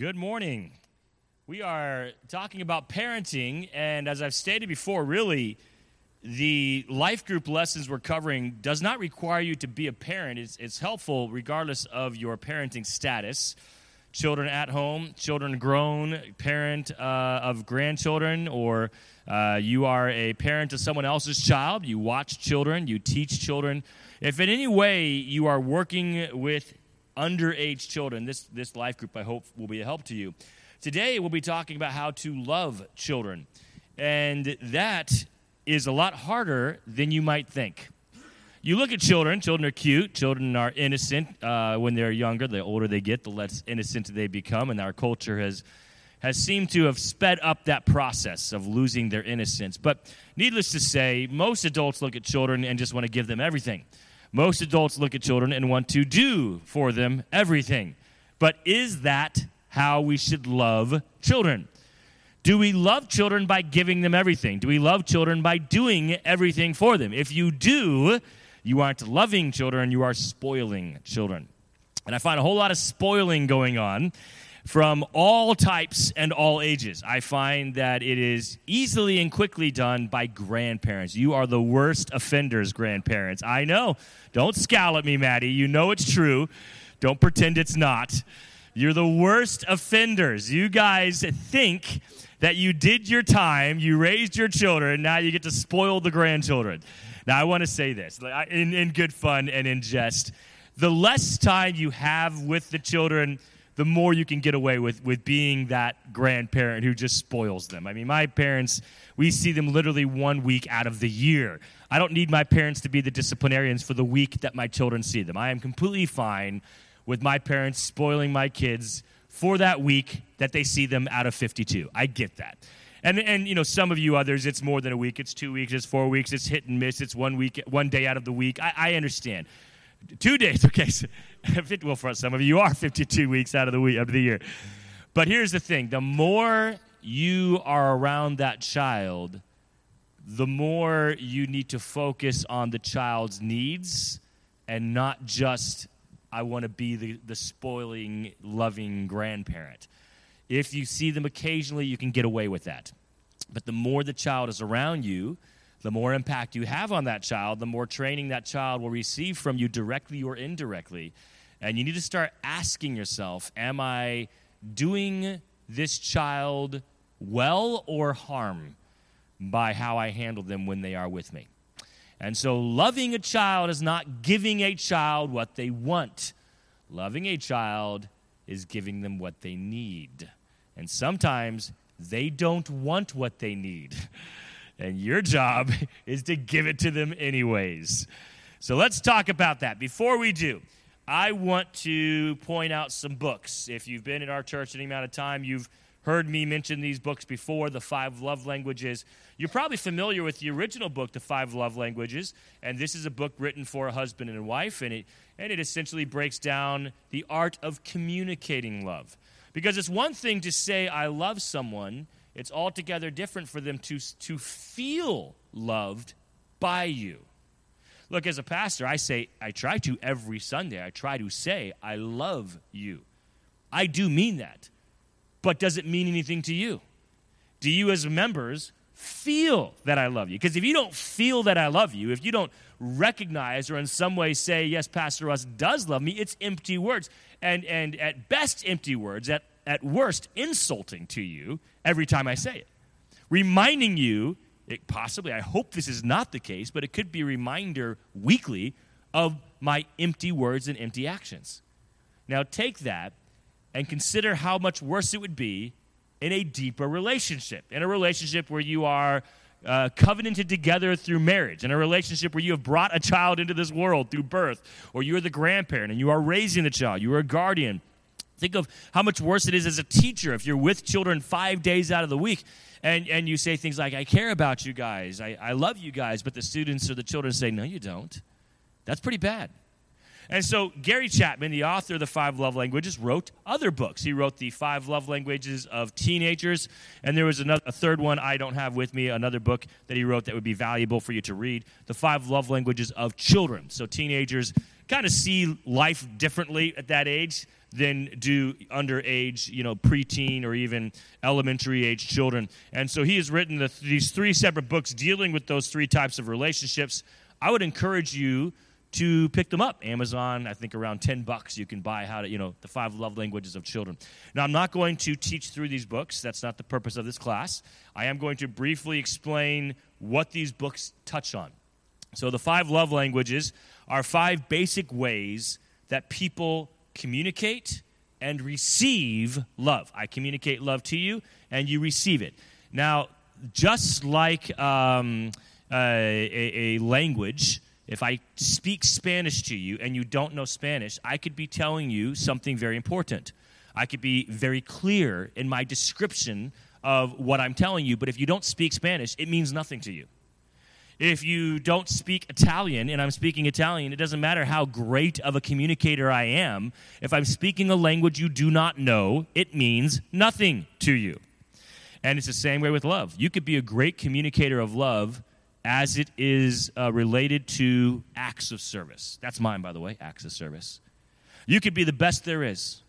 Good morning. We are talking about parenting, and as I've stated before, really, the life group lessons we're covering does not require you to be a parent. It's, it's helpful regardless of your parenting status. Children at home, children grown, parent uh, of grandchildren, or uh, you are a parent of someone else's child, you watch children, you teach children. If in any way you are working with underage children, this, this life group I hope will be a help to you. Today we'll be talking about how to love children. And that is a lot harder than you might think. You look at children, children are cute, children are innocent uh, when they're younger. The older they get, the less innocent they become. And our culture has, has seemed to have sped up that process of losing their innocence. But needless to say, most adults look at children and just want to give them everything. Most adults look at children and want to do for them everything. But is that how we should love children? Do we love children by giving them everything? Do we love children by doing everything for them? If you do, you aren't loving children, you are spoiling children. And I find a whole lot of spoiling going on from all types and all ages. I find that it is easily and quickly done by grandparents. You are the worst offenders, grandparents. I know. Don't scowl at me, Maddie. You know it's true. Don't pretend it's not. You're the worst offenders. You guys think that you did your time, you raised your children, now you get to spoil the grandchildren. Now, I want to say this in, in good fun and in jest. The less time you have with the children, the more you can get away with with being that grandparent who just spoils them. I mean, my parents, we see them literally one week out of the year. I don't need my parents to be the disciplinarians for the week that my children see them. I am completely fine with my parents spoiling my kids for that week that they see them out of 52. I get that. And, and you know some of you others it's more than a week it's two weeks it's four weeks it's hit and miss it's one week one day out of the week i, I understand two days okay so, well for some of you, are 52 weeks out of the week of the year but here's the thing the more you are around that child the more you need to focus on the child's needs and not just i want to be the, the spoiling loving grandparent if you see them occasionally, you can get away with that. But the more the child is around you, the more impact you have on that child, the more training that child will receive from you directly or indirectly. And you need to start asking yourself Am I doing this child well or harm by how I handle them when they are with me? And so, loving a child is not giving a child what they want, loving a child is giving them what they need. And sometimes they don't want what they need. And your job is to give it to them anyways. So let's talk about that. Before we do, I want to point out some books. If you've been in our church any amount of time, you've heard me mention these books before the five love languages. You're probably familiar with the original book, The Five Love Languages, and this is a book written for a husband and a wife, and it, and it essentially breaks down the art of communicating love. Because it's one thing to say, I love someone, it's altogether different for them to, to feel loved by you. Look, as a pastor, I say, I try to every Sunday, I try to say, I love you. I do mean that. But does it mean anything to you? Do you, as members, feel that I love you? Because if you don't feel that I love you, if you don't recognize or in some way say, yes, Pastor Russ does love me, it's empty words and, and at best empty words, at, at worst insulting to you every time I say it. Reminding you, it possibly, I hope this is not the case, but it could be a reminder weekly of my empty words and empty actions. Now take that and consider how much worse it would be in a deeper relationship, in a relationship where you are uh, covenanted together through marriage, in a relationship where you have brought a child into this world through birth, or you're the grandparent and you are raising the child, you are a guardian. Think of how much worse it is as a teacher if you're with children five days out of the week and, and you say things like, I care about you guys, I, I love you guys, but the students or the children say, No, you don't. That's pretty bad. And so Gary Chapman, the author of the Five Love Languages, wrote other books. He wrote the Five Love Languages of Teenagers, and there was another, a third one I don't have with me, another book that he wrote that would be valuable for you to read, the Five Love Languages of Children. So teenagers kind of see life differently at that age than do underage, you know, preteen or even elementary age children. And so he has written the, these three separate books dealing with those three types of relationships. I would encourage you to pick them up. Amazon, I think around 10 bucks you can buy how to, you know, the five love languages of children. Now, I'm not going to teach through these books. That's not the purpose of this class. I am going to briefly explain what these books touch on. So, the five love languages are five basic ways that people communicate and receive love. I communicate love to you, and you receive it. Now, just like um, a, a language, if I speak Spanish to you and you don't know Spanish, I could be telling you something very important. I could be very clear in my description of what I'm telling you, but if you don't speak Spanish, it means nothing to you. If you don't speak Italian and I'm speaking Italian, it doesn't matter how great of a communicator I am. If I'm speaking a language you do not know, it means nothing to you. And it's the same way with love. You could be a great communicator of love as it is uh, related to acts of service. That's mine, by the way, acts of service. You could be the best there is.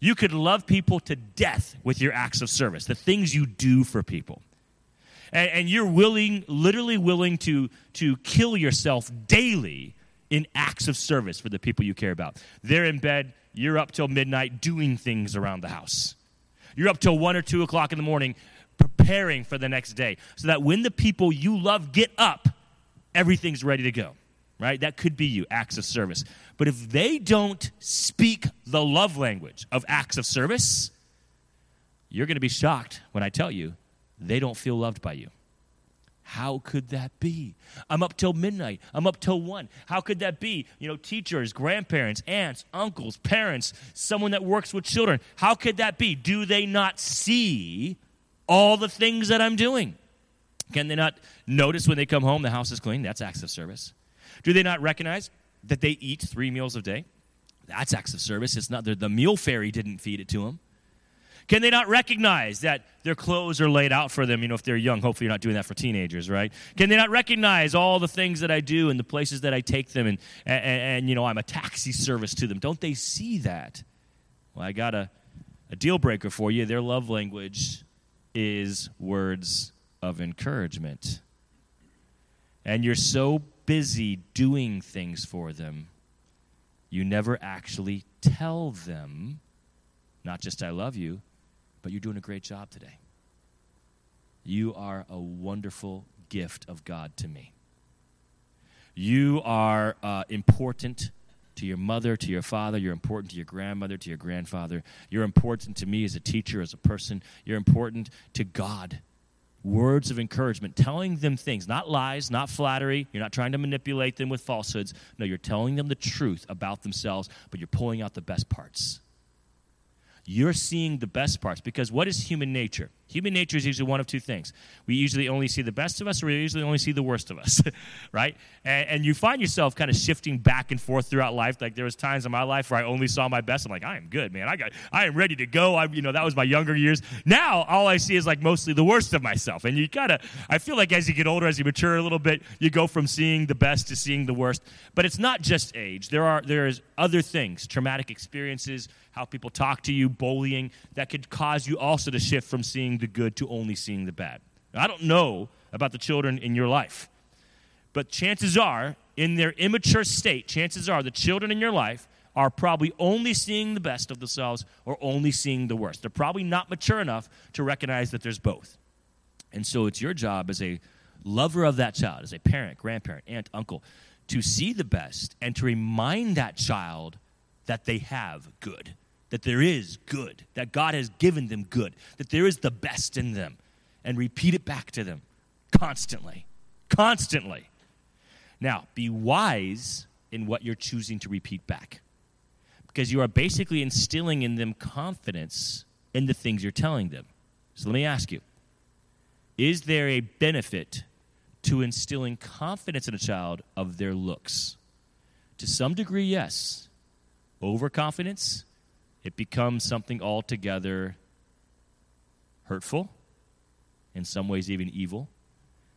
You could love people to death with your acts of service, the things you do for people and, and you're willing, literally willing to, to kill yourself daily in acts of service for the people you care about. They're in bed, you're up till midnight doing things around the house. You're up till one or two o'clock in the morning preparing for the next day so that when the people you love get up, everything's ready to go. Right? That could be you, acts of service. But if they don't speak the love language of acts of service, you're going to be shocked when I tell you they don't feel loved by you. How could that be? I'm up till midnight. I'm up till one. How could that be? You know, teachers, grandparents, aunts, uncles, parents, someone that works with children. How could that be? Do they not see all the things that I'm doing? Can they not notice when they come home the house is clean? That's acts of service. Do they not recognize that they eat three meals a day? That's acts of service. It's not the meal fairy didn't feed it to them. Can they not recognize that their clothes are laid out for them, you know, if they're young? Hopefully, you're not doing that for teenagers, right? Can they not recognize all the things that I do and the places that I take them and, and, and you know, I'm a taxi service to them? Don't they see that? Well, I got a, a deal breaker for you. Their love language is words of encouragement. And you're so busy doing things for them, you never actually tell them, not just I love you, but you're doing a great job today. You are a wonderful gift of God to me. You are uh, important to your mother, to your father. You're important to your grandmother, to your grandfather. You're important to me as a teacher, as a person. You're important to God. Words of encouragement, telling them things, not lies, not flattery. You're not trying to manipulate them with falsehoods. No, you're telling them the truth about themselves, but you're pulling out the best parts you're seeing the best parts because what is human nature? Human nature is usually one of two things. We usually only see the best of us, or we usually only see the worst of us, right? And, and, you find yourself kind of shifting back and forth throughout life. Like there was times in my life where I only saw my best. I'm like, I am good, man. I got, I am ready to go. I, you know, that was my younger years. Now all I see is like mostly the worst of myself. And you of, I feel like as you get older, as you mature a little bit, you go from seeing the best to seeing the worst. But it's not just age. There are there is other things, traumatic experiences, how people talk to you, bullying, that could cause you also to shift from seeing the good to only seeing the bad. I don't know about the children in your life, but chances are, in their immature state, chances are the children in your life are probably only seeing the best of themselves or only seeing the worst. They're probably not mature enough to recognize that there's both. And so it's your job as a lover of that child, as a parent, grandparent, aunt, uncle, to see the best and to remind that child that they have good that there is good, that God has given them good, that there is the best in them, and repeat it back to them constantly. Constantly. Now, be wise in what you're choosing to repeat back because you are basically instilling in them confidence in the things you're telling them. So let me ask you Is there a benefit to instilling confidence in a child of their looks? To some degree, yes. Overconfidence, it becomes something altogether hurtful, in some ways, even evil,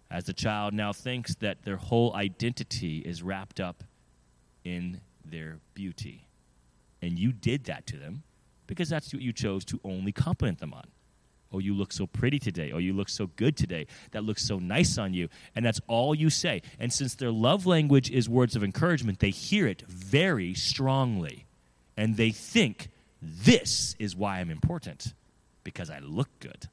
as the child now thinks that their whole identity is wrapped up in their beauty. And you did that to them because that's what you chose to only compliment them on. Oh, you look so pretty today. Oh, you look so good today. That looks so nice on you. And that's all you say. And since their love language is words of encouragement, they hear it very strongly. And they think, this is why I'm important, because I look good.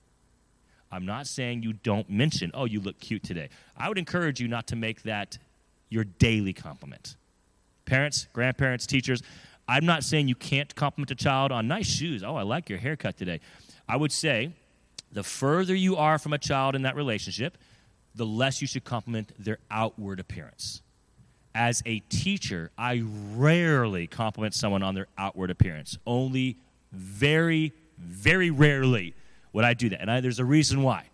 I'm not saying you don't mention, oh, you look cute today. I would encourage you not to make that your daily compliment. Parents, grandparents, teachers, I'm not saying you can't compliment a child on nice shoes. Oh, I like your haircut today. I would say the further you are from a child in that relationship, the less you should compliment their outward appearance. As a teacher, I rarely compliment someone on their outward appearance. Only very, very rarely would I do that. And I, there's a reason why.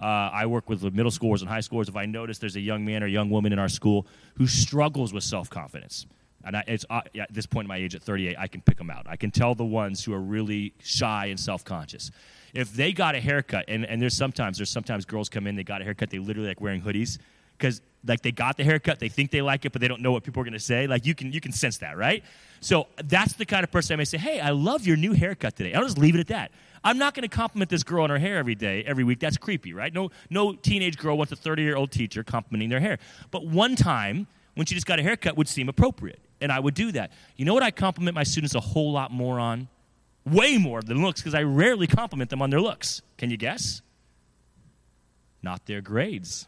Uh, I work with middle schoolers and high schoolers. If I notice there's a young man or young woman in our school who struggles with self confidence, and I, it's, uh, at this point in my age at 38, I can pick them out. I can tell the ones who are really shy and self conscious if they got a haircut, and, and there's sometimes there's sometimes girls come in, they got a haircut, they literally like wearing hoodies because like they got the haircut, they think they like it, but they don't know what people are going to say. Like you can you can sense that, right? So that's the kind of person I may say, "Hey, I love your new haircut today." I'll just leave it at that. I'm not going to compliment this girl on her hair every day, every week. That's creepy, right? No no teenage girl wants a 30 year old teacher complimenting their hair. But one time when she just got a haircut would seem appropriate, and I would do that. You know what I compliment my students a whole lot more on? way more than looks because I rarely compliment them on their looks. Can you guess? Not their grades.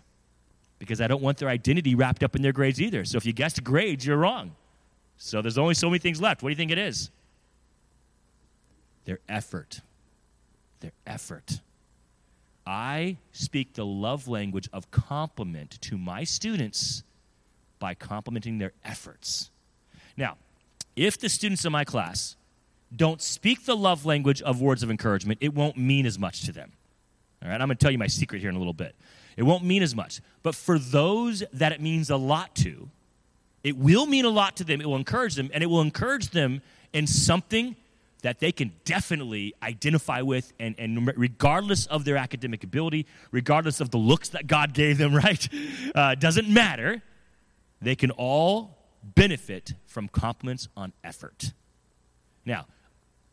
Because I don't want their identity wrapped up in their grades either. So if you guessed grades, you're wrong. So there's only so many things left. What do you think it is? Their effort. Their effort. I speak the love language of compliment to my students by complimenting their efforts. Now, if the students in my class don't speak the love language of words of encouragement, it won't mean as much to them. All right, I'm going to tell you my secret here in a little bit. It won't mean as much. But for those that it means a lot to, it will mean a lot to them. It will encourage them, and it will encourage them in something that they can definitely identify with, and, and regardless of their academic ability, regardless of the looks that God gave them, right? Uh, doesn't matter. They can all benefit from compliments on effort. Now,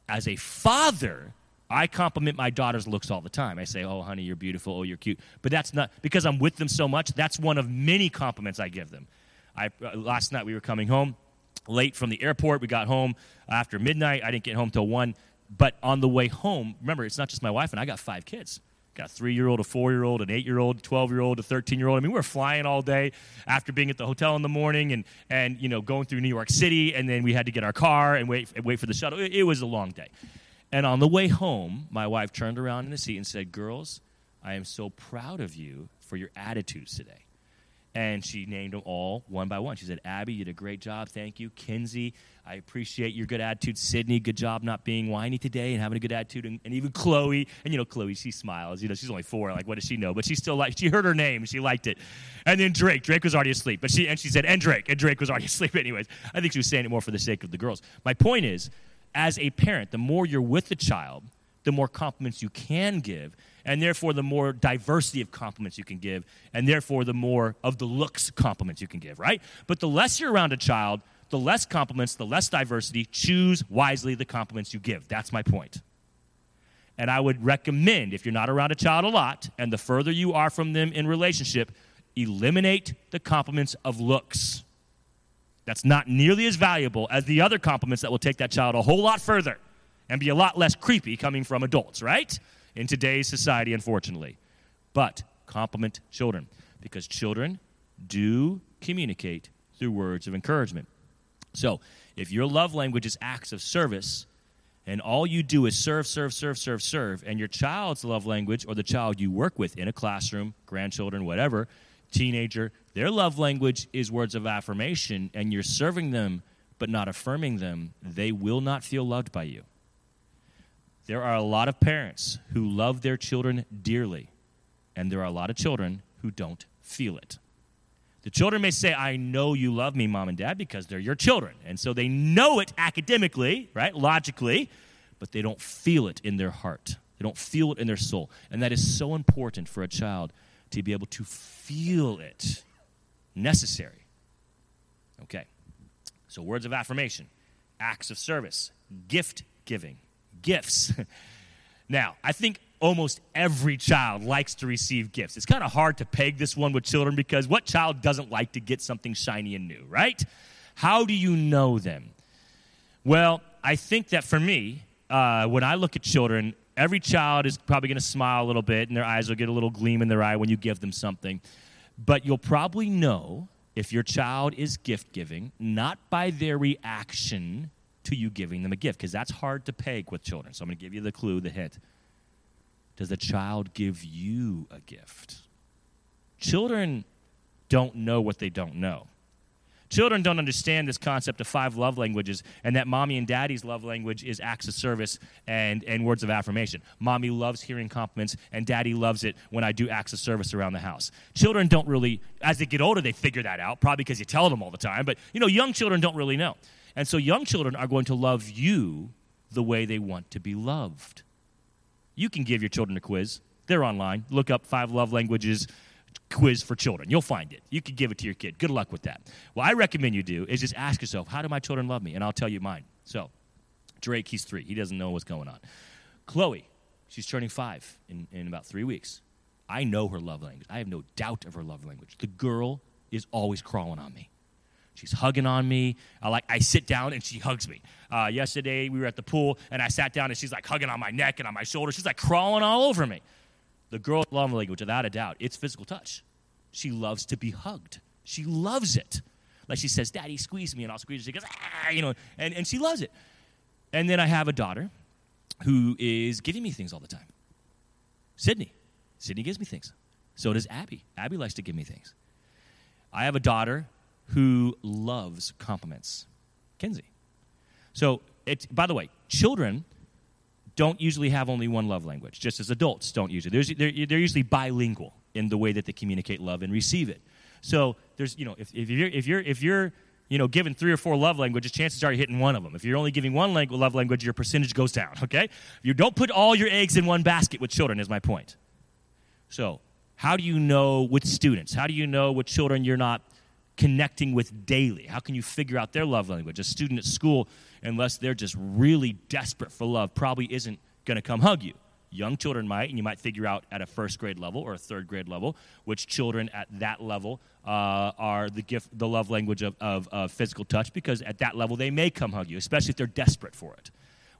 as a father, I compliment my daughter's looks all the time. I say, "Oh, honey, you're beautiful. Oh, you're cute." But that's not because I'm with them so much. That's one of many compliments I give them. I uh, last night we were coming home late from the airport. We got home after midnight. I didn't get home till one. But on the way home, remember, it's not just my wife and I got five kids. Got a three year old, a four year old, an eight year old, 12 year old, a 13 year old. I mean, we were flying all day after being at the hotel in the morning and, and you know, going through New York City. And then we had to get our car and wait, wait for the shuttle. It, it was a long day. And on the way home, my wife turned around in the seat and said, Girls, I am so proud of you for your attitudes today. And she named them all one by one. She said, Abby, you did a great job. Thank you. Kinsey, I appreciate your good attitude. Sydney, good job not being whiny today and having a good attitude. And, and, even Chloe, and you know, Chloe, she smiles. You know, she's only four. Like, what does she know? But she still like, she heard her name. She liked it. And then Drake, Drake was already asleep. But she, and she said, and Drake, and Drake was already asleep anyways. I think she was saying it more for the sake of the girls. My point is, as a parent, the more you're with the child, the more compliments you can give and therefore the more diversity of compliments you can give, and therefore the more of the looks compliments you can give, right? But the less you're around a child, the less compliments, the less diversity. Choose wisely the compliments you give. That's my point. And I would recommend, if you're not around a child a lot, and the further you are from them in relationship, eliminate the compliments of looks. That's not nearly as valuable as the other compliments that will take that child a whole lot further and be a lot less creepy coming from adults, right? in today's society, unfortunately. But compliment children because children do communicate through words of encouragement. So, if your love language is acts of service, and all you do is serve, serve, serve, serve, serve, and your child's love language or the child you work with in a classroom, grandchildren, whatever, teenager, their love language is words of affirmation, and you're serving them but not affirming them, they will not feel loved by you. There are a lot of parents who love their children dearly, and there are a lot of children who don't feel it. The children may say, I know you love me, mom and dad, because they're your children. And so they know it academically, right, logically, but they don't feel it in their heart. They don't feel it in their soul. And that is so important for a child to be able to feel it. Necessary. Okay. So, words of affirmation, acts of service, gift giving, gifts. now, I think almost every child likes to receive gifts. It's kind of hard to peg this one with children because what child doesn't like to get something shiny and new, right? How do you know them? Well, I think that for me, uh, when I look at children, every child is probably going to smile a little bit and their eyes will get a little gleam in their eye when you give them something. But you'll probably know if your child is gift giving, not by their reaction to you giving them a gift, because that's hard to peg with children. So I'm going to give you the clue, the hint. Does the child give you a gift? Children don't know what they don't know. Children don't understand this concept of five love languages and that mommy and daddy's love language is acts of service and, and words of affirmation. Mommy loves hearing compliments and daddy loves it when I do acts of service around the house. Children don't really, as they get older, they figure that out, probably because you tell them all the time, but you know, young children don't really know. And so young children are going to love you the way they want to be loved. You can give your children a quiz. They're online. Look up five love languages quiz for children. You'll find it. You can give it to your kid. Good luck with that. What I recommend you do is just ask yourself, how do my children love me? And I'll tell you mine. So, Drake, he's three. He doesn't know what's going on. Chloe, she's turning five in, in about three weeks. I know her love language. I have no doubt of her love language. The girl is always crawling on me. She's hugging on me. I like I sit down and she hugs me. Uh, yesterday we were at the pool and I sat down and she's like hugging on my neck and on my shoulder. She's like crawling all over me. The girl love language, without a doubt, it's physical touch. She loves to be hugged. She loves it. Like she says, Daddy, squeeze me, and I'll squeeze her. She goes, ah, you know, and, and she loves it. And then I have a daughter who is giving me things all the time. Sydney. Sydney gives me things. So does Abby. Abby likes to give me things. I have a daughter who loves compliments. Kinsey. So, it, by the way, children don't usually have only one love language, just as adults don't usually. There's, they're, they're usually bilingual in the way that they communicate love and receive it. So there's, you know, if, if you're, if you're, if you're, you know, given three or four love languages, chances are you're hitting one of them. If you're only giving one language, love language, your percentage goes down, okay? You don't put all your eggs in one basket with children, is my point. So, how do you know with students? How do you know with children you're not connecting with daily? How can you figure out their love language? A student at school, unless they're just really desperate for love, probably isn't going to come hug you. Young children might, and you might figure out at a first grade level or a third grade level which children at that level uh, are the gift, the love language of, of, of physical touch, because at that level they may come hug you, especially if they're desperate for it.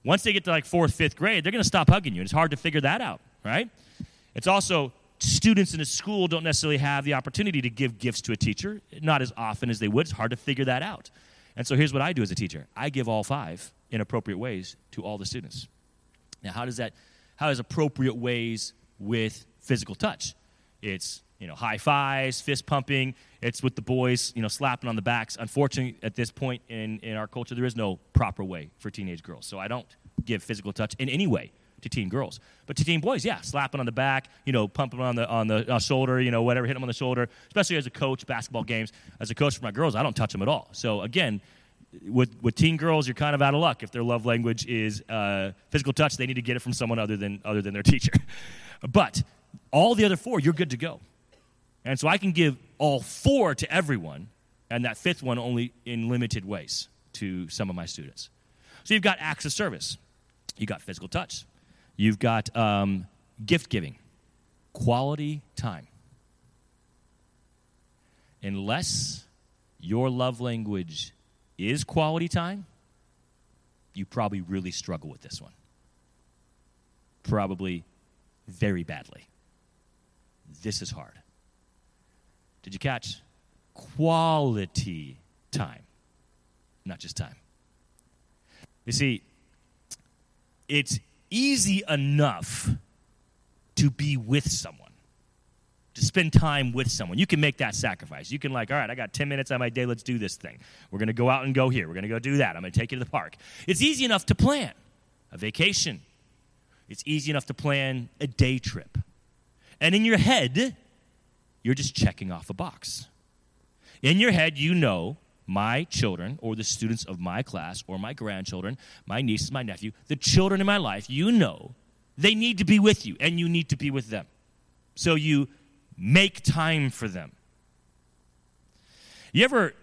Once they get to like fourth, fifth grade, they're going to stop hugging you, and it's hard to figure that out, right? It's also students in a school don't necessarily have the opportunity to give gifts to a teacher, not as often as they would. It's hard to figure that out. And so here's what I do as a teacher I give all five in appropriate ways to all the students. Now, how does that how is appropriate ways with physical touch. It's you know high fives, fist pumping. It's with the boys, you know, slapping on the backs. Unfortunately, at this point in, in our culture, there is no proper way for teenage girls. So I don't give physical touch in any way to teen girls. But to teen boys, yeah, slapping on the back, you know, pumping on the on the uh, shoulder, you know, whatever, hit them on the shoulder. Especially as a coach, basketball games. As a coach for my girls, I don't touch them at all. So again, with with teen girls, you're kind of out of luck if their love language is uh, physical touch. They need to get it from someone other than other than their teacher. but all the other four, you're good to go. And so I can give all four to everyone, and that fifth one only in limited ways to some of my students. So you've got acts of service, you've got physical touch, you've got um, gift giving, quality time. Unless your love language is quality time, you probably really struggle with this one. Probably very badly. This is hard. Did you catch? Quality time, not just time. You see, it's easy enough to be with someone to spend time with someone. You can make that sacrifice. You can, like, all right, I got 10 minutes on my day, let's do this thing. We're going to go out and go here. We're going to go do that. I'm going to take you to the park. It's easy enough to plan a vacation, it's easy enough to plan a day trip. And in your head, you're just checking off a box. In your head, you know my children or the students of my class or my grandchildren, my nieces, my nephew, the children in my life, you know they need to be with you and you need to be with them. So you Make time for them. You ever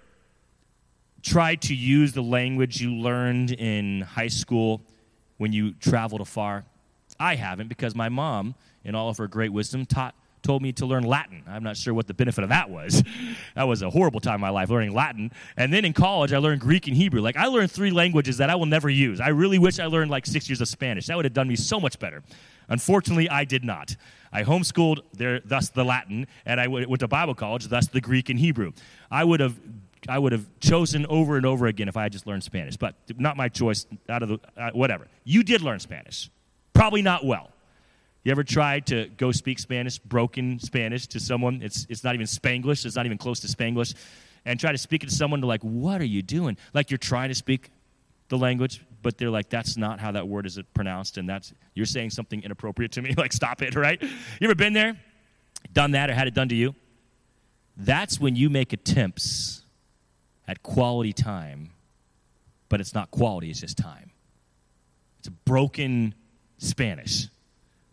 try to use the language you learned in high school when you traveled afar? I haven't because my mom, in all of her great wisdom, taught told me to learn Latin. I'm not sure what the benefit of that was. that was a horrible time in my life learning Latin. And then in college, I learned Greek and Hebrew. Like, I learned three languages that I will never use. I really wish I learned like six years of Spanish. That would have done me so much better. Unfortunately, I did not. I homeschooled there, thus the Latin, and I went to Bible college, thus the Greek and Hebrew. I would have I would have chosen over and over again if I had just learned Spanish, but not my choice. Out of the uh, whatever, you did learn Spanish, probably not well. You ever tried to go speak Spanish, broken Spanish, to someone? It's, it's not even Spanglish, it's not even close to Spanglish. And try to speak it to someone, to like, what are you doing? Like you're trying to speak the language, but they're like, that's not how that word is pronounced, and that's, you're saying something inappropriate to me. like, stop it, right? You ever been there? Done that or had it done to you? That's when you make attempts at quality time, but it's not quality, it's just time. It's a broken Spanish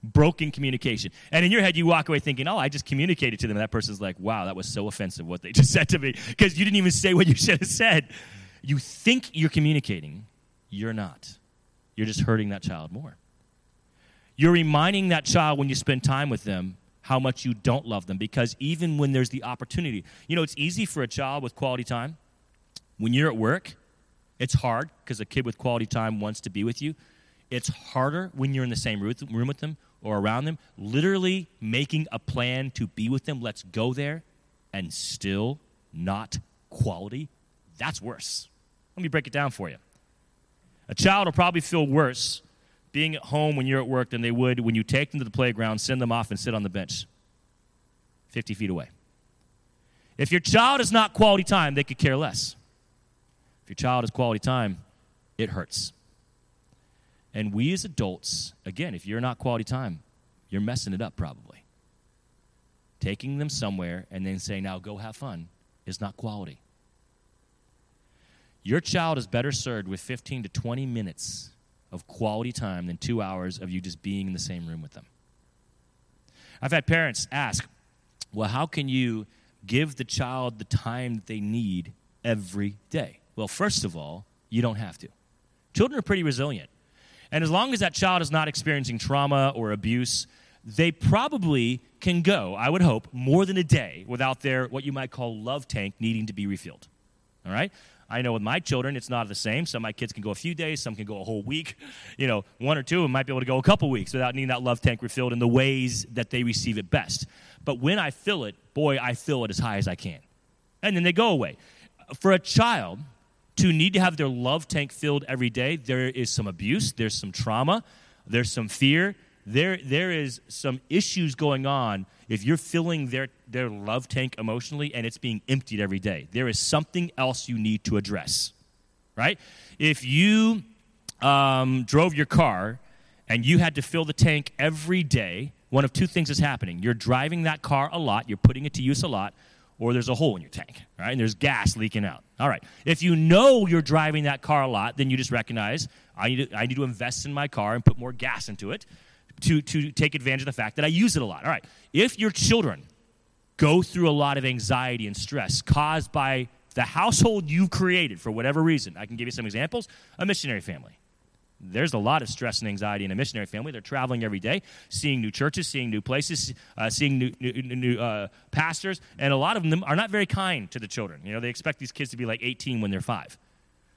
broken communication. And in your head, you walk away thinking, oh, I just communicated to them. And that person's like, wow, that was so offensive what they just said to me because you didn't even say what you should have said. You think you're communicating, you're not. You're just hurting that child more. You're reminding that child when you spend time with them how much you don't love them because even when there's the opportunity, you know, it's easy for a child with quality time. When you're at work, it's hard because a kid with quality time wants to be with you. It's harder when you're in the same room with them or around them, literally making a plan to be with them, let's go there, and still not quality, that's worse. Let me break it down for you. A child will probably feel worse being at home when you're at work than they would when you take them to the playground, send them off, and sit on the bench 50 feet away. If your child is not quality time, they could care less. If your child is quality time, it hurts. And we as adults, again, if you're not quality time, you're messing it up probably. Taking them somewhere and then saying, now go have fun, is not quality. Your child is better served with 15 to 20 minutes of quality time than two hours of you just being in the same room with them. I've had parents ask, well, how can you give the child the time that they need every day? Well, first of all, you don't have to. Children are pretty resilient. And as long as that child is not experiencing trauma or abuse, they probably can go, I would hope, more than a day without their what you might call love tank needing to be refilled. All right? I know with my children, it's not the same. Some of my kids can go a few days, some can go a whole week. You know, one or two might be able to go a couple weeks without needing that love tank refilled in the ways that they receive it best. But when I fill it, boy, I fill it as high as I can. And then they go away. For a child, to need to have their love tank filled every day, there is some abuse, there's some trauma, there's some fear, there, there is some issues going on if you're filling their, their love tank emotionally and it's being emptied every day. There is something else you need to address, right? If you um, drove your car and you had to fill the tank every day, one of two things is happening. You're driving that car a lot, you're putting it to use a lot, or there's a hole in your tank, right? And there's gas leaking out. All right. If you know you're driving that car a lot, then you just recognize I need to, I need to invest in my car and put more gas into it to, to take advantage of the fact that I use it a lot. All right. If your children go through a lot of anxiety and stress caused by the household you created for whatever reason, I can give you some examples. A missionary family there's a lot of stress and anxiety in a missionary family. They're traveling every day, seeing new churches, seeing new places, uh, seeing new, new, new uh, pastors, and a lot of them are not very kind to the children. You know, they expect these kids to be like 18 when they're five.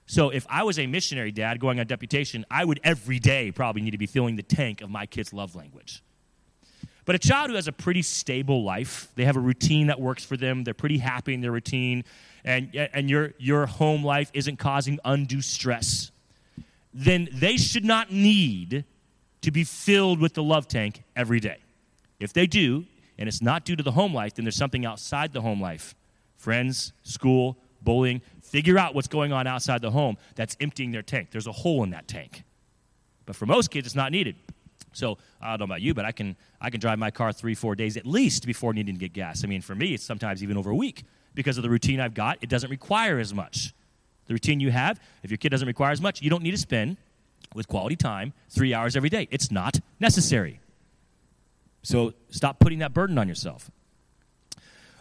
So if I was a missionary dad going on deputation, I would every day probably need to be filling the tank of my kid's love language. But a child who has a pretty stable life, they have a routine that works for them, they're pretty happy in their routine, and, and your, your home life isn't causing undue stress then they should not need to be filled with the love tank every day. If they do, and it's not due to the home life, then there's something outside the home life friends, school, bullying. Figure out what's going on outside the home that's emptying their tank. There's a hole in that tank. But for most kids, it's not needed. So I don't know about you, but I can I can drive my car three, four days at least before needing to get gas. I mean, for me, it's sometimes even over a week because of the routine I've got. It doesn't require as much the routine you have, if your kid doesn't require as much, you don't need to spend with quality time three hours every day. It's not necessary. So stop putting that burden on yourself.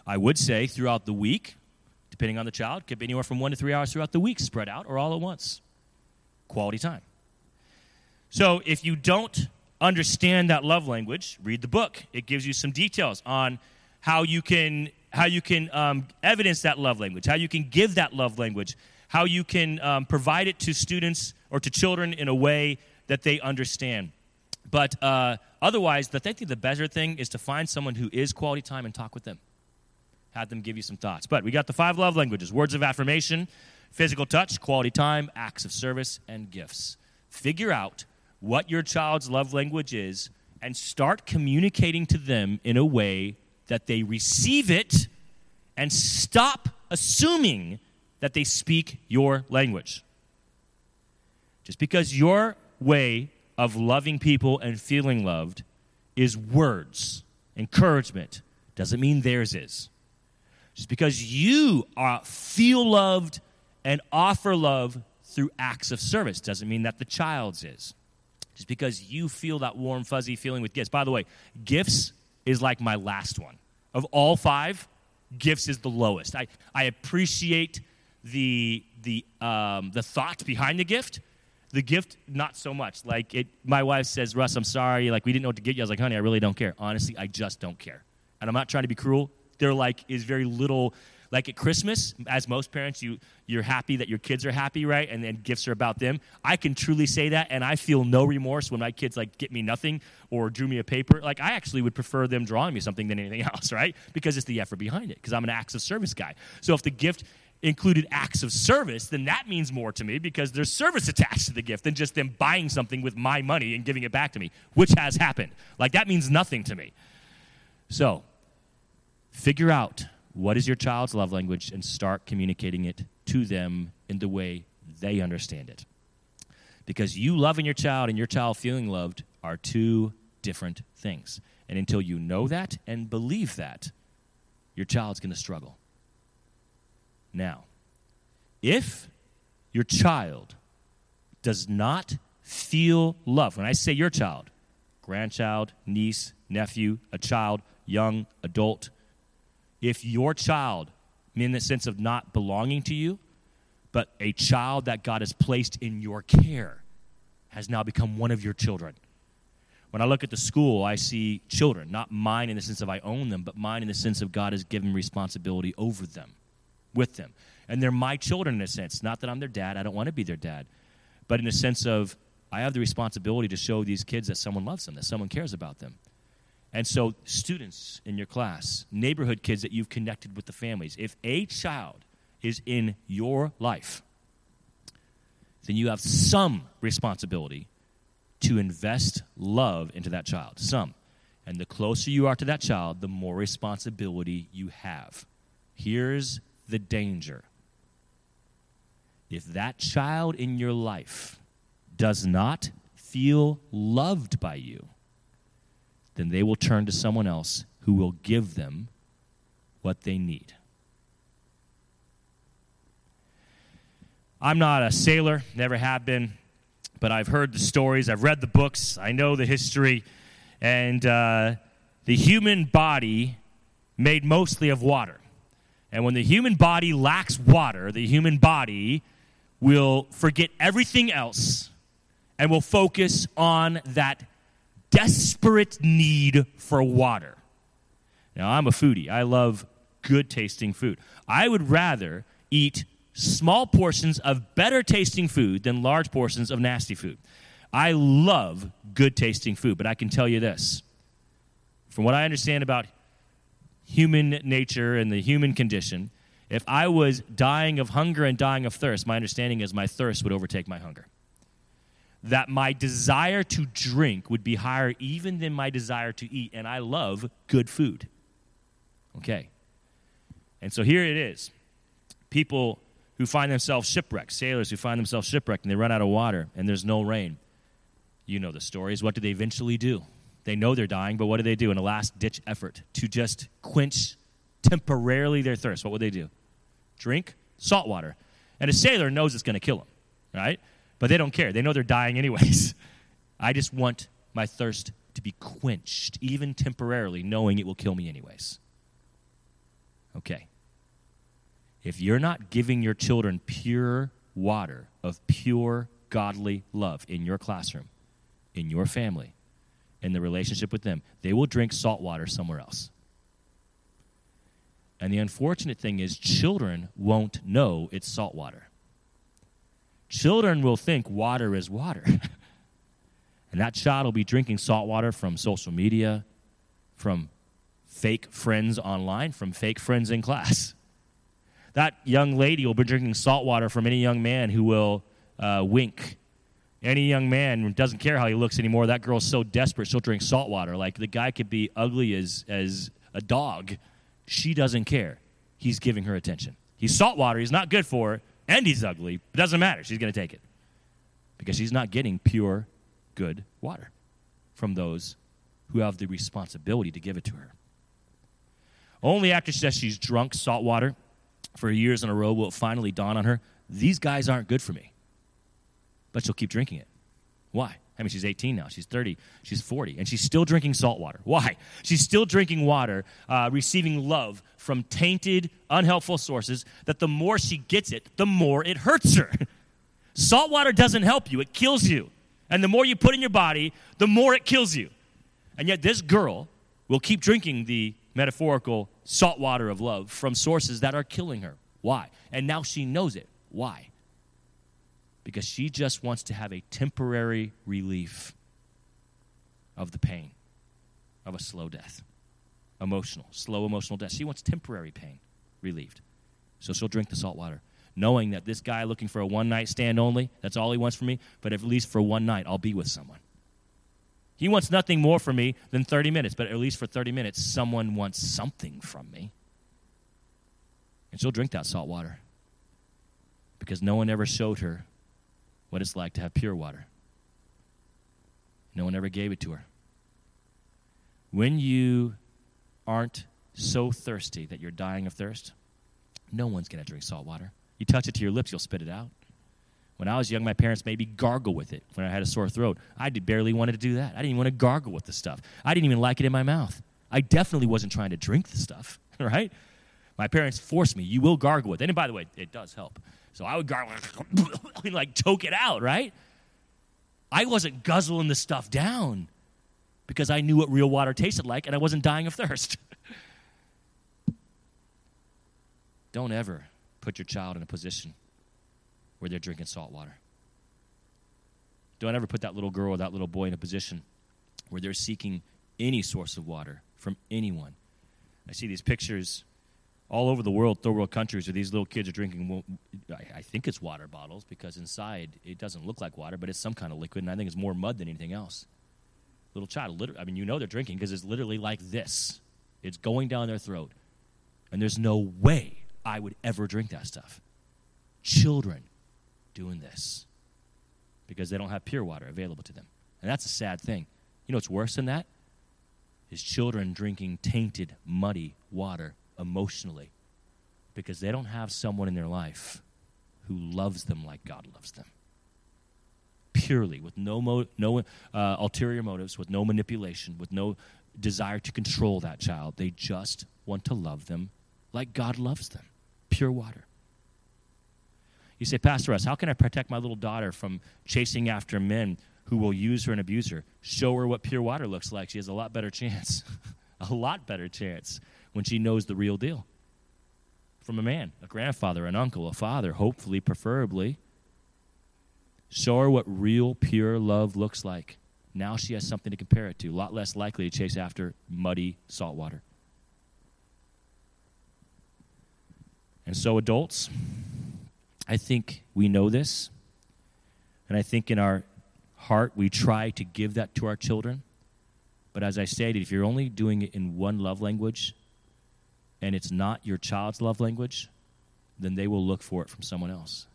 I would say throughout the week, Depending on the child, could be anywhere from one to three hours throughout the week, spread out, or all at once. Quality time. So if you don't understand that love language, read the book. It gives you some details on how you can how you can um, evidence that love language, how you can give that love language, how you can um, provide it to students or to children in a way that they understand. But uh, otherwise, the, I think the better thing is to find someone who is quality time and talk with them. Have them give you some thoughts. But we got the five love languages words of affirmation, physical touch, quality time, acts of service, and gifts. Figure out what your child's love language is and start communicating to them in a way that they receive it and stop assuming that they speak your language. Just because your way of loving people and feeling loved is words, encouragement, doesn't mean theirs is. Just because you are, feel loved and offer love through acts of service doesn't mean that the child's is. Just because you feel that warm, fuzzy feeling with gifts. By the way, gifts is like my last one. Of all five, gifts is the lowest. I, I appreciate the, the, um, the thought behind the gift. The gift, not so much. Like it, my wife says, Russ, I'm sorry. Like we didn't know what to get you. I was like, honey, I really don't care. Honestly, I just don't care. And I'm not trying to be cruel. There like is very little like at Christmas, as most parents, you, you're happy that your kids are happy, right? And then gifts are about them. I can truly say that, and I feel no remorse when my kids like get me nothing or drew me a paper. Like I actually would prefer them drawing me something than anything else, right? Because it's the effort behind it. Because I'm an acts of service guy. So if the gift included acts of service, then that means more to me because there's service attached to the gift than just them buying something with my money and giving it back to me, which has happened. Like that means nothing to me. So, figure out what is your child's love language and start communicating it to them in the way they understand it. Because you loving your child and your child feeling loved are two different things. And until you know that and believe that, your child's going to struggle. Now, if your child does not feel love, when I say your child, grandchild, niece, nephew, a child, young, adult, if your child, in the sense of not belonging to you, but a child that God has placed in your care, has now become one of your children. When I look at the school, I see children, not mine in the sense of I own them, but mine in the sense of God has given responsibility over them, with them. And they're my children in a sense. Not that I'm their dad, I don't want to be their dad, but in a sense of I have the responsibility to show these kids that someone loves them, that someone cares about them. And so, students in your class, neighborhood kids that you've connected with the families, if a child is in your life, then you have some responsibility to invest love into that child. Some. And the closer you are to that child, the more responsibility you have. Here's the danger if that child in your life does not feel loved by you, then they will turn to someone else who will give them what they need. I'm not a sailor, never have been, but I've heard the stories, I've read the books, I know the history, and uh, the human body made mostly of water. And when the human body lacks water, the human body will forget everything else and will focus on that desperate need for water. Now, I'm a foodie. I love good tasting food. I would rather eat small portions of better tasting food than large portions of nasty food. I love good tasting food, but I can tell you this. From what I understand about human nature and the human condition, if I was dying of hunger and dying of thirst, my understanding is my thirst would overtake my hunger that my desire to drink would be higher even than my desire to eat, and I love good food. Okay. And so here it is people who find themselves shipwrecked, sailors who find themselves shipwrecked, and they run out of water, and there's no rain. You know the stories. What do they eventually do? They know they're dying, but what do they do in a last ditch effort to just quench temporarily their thirst? What would they do? Drink salt water. And a sailor knows it's going to kill them, right? But they don't care. They know they're dying anyways. I just want my thirst to be quenched, even temporarily, knowing it will kill me anyways. Okay. If you're not giving your children pure water of pure godly love in your classroom, in your family, in the relationship with them, they will drink salt water somewhere else. And the unfortunate thing is, children won't know it's salt water. Children will think water is water. and that child will be drinking salt water from social media, from fake friends online, from fake friends in class. That young lady will be drinking salt water from any young man who will uh, wink. Any young man doesn't care how he looks anymore. That girl's so desperate, she'll drink salt water. Like the guy could be ugly as, as a dog she doesn't care. He's giving her attention. He's salt water. He's not good for her, and he's ugly. It doesn't matter. She's going to take it because she's not getting pure, good water from those who have the responsibility to give it to her. Only after she says she's drunk salt water for years in a row will it finally dawn on her these guys aren't good for me. But she'll keep drinking it. Why? I mean, she's 18 now. She's 30. She's 40. And she's still drinking salt water. Why? She's still drinking water, uh, receiving love from tainted, unhelpful sources, that the more she gets it, the more it hurts her. salt water doesn't help you, it kills you. And the more you put in your body, the more it kills you. And yet, this girl will keep drinking the metaphorical salt water of love from sources that are killing her. Why? And now she knows it. Why? Because she just wants to have a temporary relief of the pain of a slow death. Emotional, slow emotional death. She wants temporary pain relieved. So she'll drink the salt water, knowing that this guy looking for a one night stand only, that's all he wants from me, but at least for one night, I'll be with someone. He wants nothing more from me than 30 minutes, but at least for 30 minutes, someone wants something from me. And she'll drink that salt water because no one ever showed her what it's like to have pure water. No one ever gave it to her. When you aren't so thirsty that you're dying of thirst, no one's going to drink salt water. You touch it to your lips, you'll spit it out. When I was young, my parents made me gargle with it when I had a sore throat. I barely wanted to do that. I didn't even want to gargle with the stuff. I didn't even like it in my mouth. I definitely wasn't trying to drink the stuff, right? My parents forced me. You will gargle with it. And by the way, it does help. So I would gargle and like choke it out, right? I wasn't guzzling the stuff down because I knew what real water tasted like and I wasn't dying of thirst. Don't ever put your child in a position where they're drinking salt water. Don't ever put that little girl or that little boy in a position where they're seeking any source of water from anyone. I see these pictures all over the world, third world countries, where these little kids are drinking, I think it's water bottles because inside it doesn't look like water, but it's some kind of liquid, and I think it's more mud than anything else. Little child, literally, I mean, you know they're drinking because it's literally like this. It's going down their throat. And there's no way I would ever drink that stuff. Children doing this because they don't have pure water available to them. And that's a sad thing. You know what's worse than that? Is children drinking tainted, muddy water emotionally because they don't have someone in their life who loves them like God loves them. Purely, with no, mo- no uh, ulterior motives, with no manipulation, with no desire to control that child. They just want to love them like God loves them. Pure water. You say, Pastor Russ, how can I protect my little daughter from chasing after men who will use her and abuse her? Show her what pure water looks like. She has a lot better chance. a lot better chance when she knows the real deal from a man, a grandfather, an uncle, a father, hopefully, preferably. Show her what real, pure love looks like. Now she has something to compare it to, a lot less likely to chase after muddy salt water. And so, adults, I think we know this. And I think in our heart, we try to give that to our children. But as I stated, if you're only doing it in one love language, and it's not your child's love language, then they will look for it from someone else.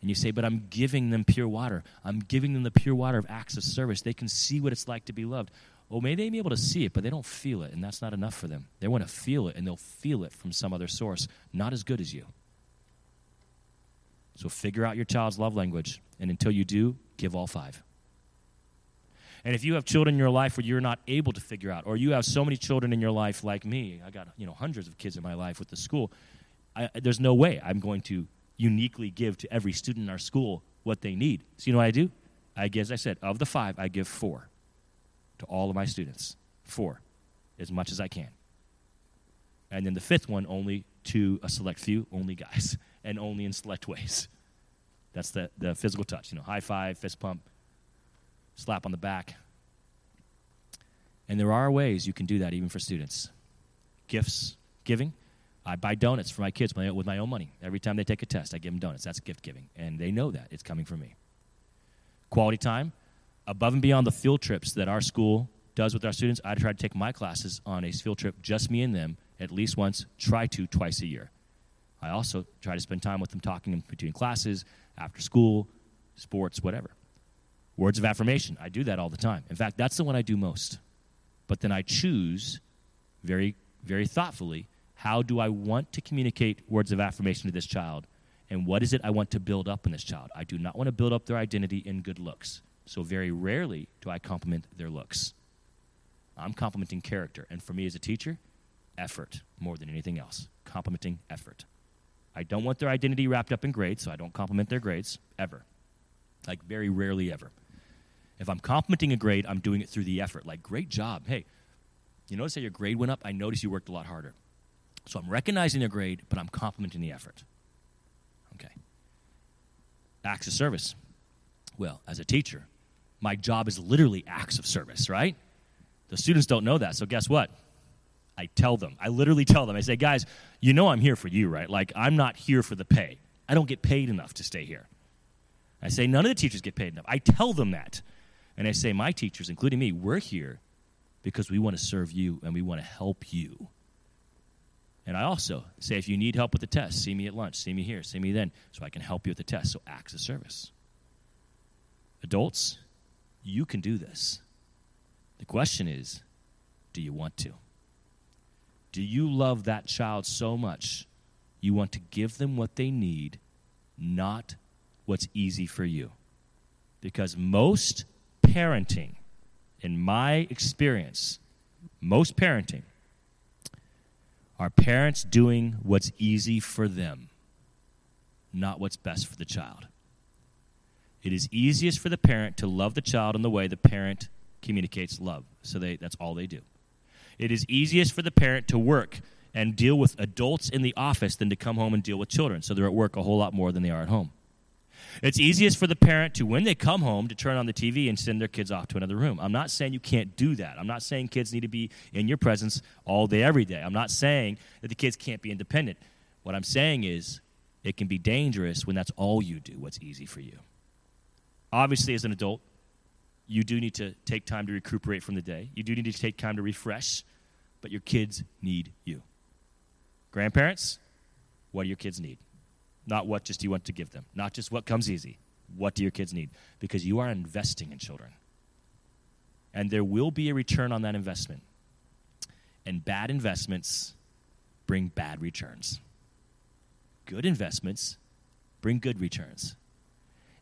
And you say, but I'm giving them pure water. I'm giving them the pure water of acts of service. They can see what it's like to be loved. Well, may they be able to see it, but they don't feel it, and that's not enough for them. They want to feel it, and they'll feel it from some other source, not as good as you. So figure out your child's love language, and until you do, give all five. And if you have children in your life where you're not able to figure out, or you have so many children in your life like me, I got you know hundreds of kids in my life with the school. I, there's no way I'm going to uniquely give to every student in our school what they need. So you know what I do? I give, as I said, of the five, I give four to all of my students. Four, as much as I can. And then the fifth one, only to a select few, only guys, and only in select ways. That's the, the physical touch, you know, high five, fist pump, slap on the back. And there are ways you can do that even for students. Gifts, giving. I buy donuts for my kids with my own money. Every time they take a test, I give them donuts. That's gift giving. And they know that. It's coming from me. Quality time. Above and beyond the field trips that our school does with our students, I try to take my classes on a field trip, just me and them, at least once, try to twice a year. I also try to spend time with them talking between classes, after school, sports, whatever. Words of affirmation. I do that all the time. In fact, that's the one I do most. But then I choose very, very thoughtfully how do I want to communicate words of affirmation to this child? And what is it I want to build up in this child? I do not want to build up their identity in good looks. So, very rarely do I compliment their looks. I'm complimenting character. And for me as a teacher, effort more than anything else. Complimenting effort. I don't want their identity wrapped up in grades, so I don't compliment their grades ever. Like, very rarely ever. If I'm complimenting a grade, I'm doing it through the effort. Like, great job. Hey, you notice how your grade went up? I noticed you worked a lot harder. So I'm recognizing their grade, but I'm complimenting the effort. Okay. Acts of service. Well, as a teacher, my job is literally acts of service, right? The students don't know that. So guess what? I tell them. I literally tell them. I say, guys, you know I'm here for you, right? Like, I'm not here for the pay. I don't get paid enough to stay here. I say, none of the teachers get paid enough. I tell them that. And I say, my teachers, including me, we're here because we want to serve you and we want to help you. And I also say, if you need help with the test, see me at lunch, see me here, see me then, so I can help you with the test. So acts of service. Adults, you can do this. The question is, do you want to? Do you love that child so much you want to give them what they need, not what's easy for you? Because most parenting, in my experience, most parenting are parents doing what's easy for them, not what's best for the child. It is easiest for the parent to love the child in the way the parent communicates love. So they, that's all they do. It is easiest for the parent to work and deal with adults in the office than to come home and deal with children. So they're at work a whole lot more than they are at home. It's easiest for the parent to, when they come home, to turn on the TV and send their kids off to another room. I'm not saying you can't do that. I'm not saying kids need to be in your presence all day, every day. I'm not saying that the kids can't be independent. What I'm saying is it can be dangerous when that's all you do, what's easy for you. Obviously, as an adult, you do need to take time to recuperate from the day. You do need to take time to refresh, but your kids need you. Grandparents, what do your kids need? Not what just you want to give them, not just what comes easy. What do your kids need? Because you are investing in children. And there will be a return on that investment. And bad investments bring bad returns. Good investments bring good returns.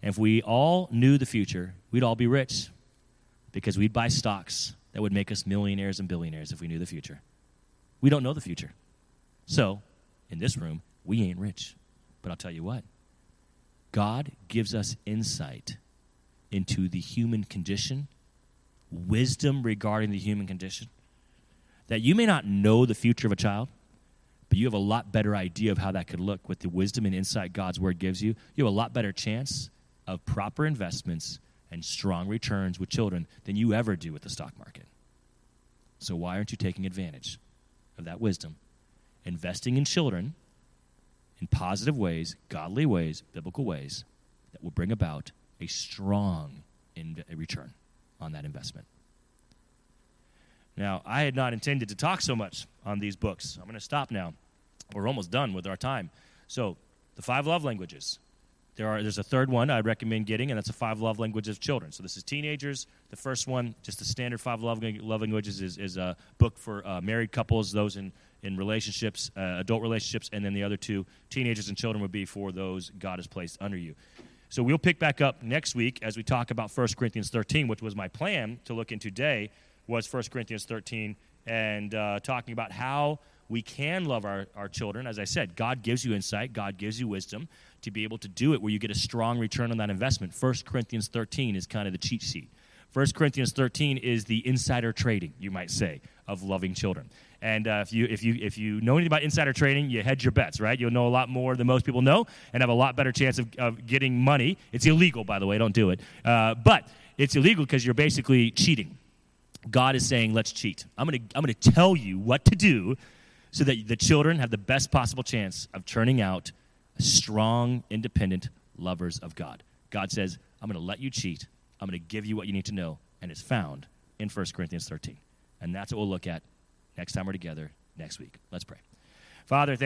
And if we all knew the future, we'd all be rich because we'd buy stocks that would make us millionaires and billionaires if we knew the future. We don't know the future. So, in this room, we ain't rich. But I'll tell you what God gives us insight into the human condition, wisdom regarding the human condition. That you may not know the future of a child, but you have a lot better idea of how that could look with the wisdom and insight God's word gives you. You have a lot better chance of proper investments and strong returns with children than you ever do with the stock market. So, why aren't you taking advantage of that wisdom? Investing in children in positive ways, godly ways, biblical ways that will bring about a strong in- return on that investment. Now, I had not intended to talk so much on these books. I'm going to stop now. We're almost done with our time. So, the five love languages. There are, there's a third one I'd recommend getting, and that's the five love languages of children. So this is teenagers. The first one, just the standard five love, love languages, is, is a book for uh, married couples, those in, in relationships, uh, adult relationships, and then the other two, teenagers and children, would be for those God has placed under you. So we'll pick back up next week as we talk about 1 Corinthians 13, which was my plan to look into today, was 1 Corinthians 13, and uh, talking about how we can love our, our children. As I said, God gives you insight, God gives you wisdom to be able to do it where you get a strong return on that investment. 1 Corinthians 13 is kind of the cheat sheet. 1 Corinthians 13 is the insider trading, you might say, of loving children. And uh, if, you, if, you, if you know anything about insider trading, you hedge your bets, right? You'll know a lot more than most people know and have a lot better chance of, of getting money. It's illegal, by the way, don't do it. Uh, but it's illegal because you're basically cheating. God is saying, let's cheat. I'm to I'm to tell you what to do so that the children have the best possible chance of turning out strong, independent lovers of God. God says, I'm to let you cheat. I'm to give you what you need to know. And it's found in 1 Corinthians 13. And that's what we'll look at next time we're together next week. Let's pray. Father,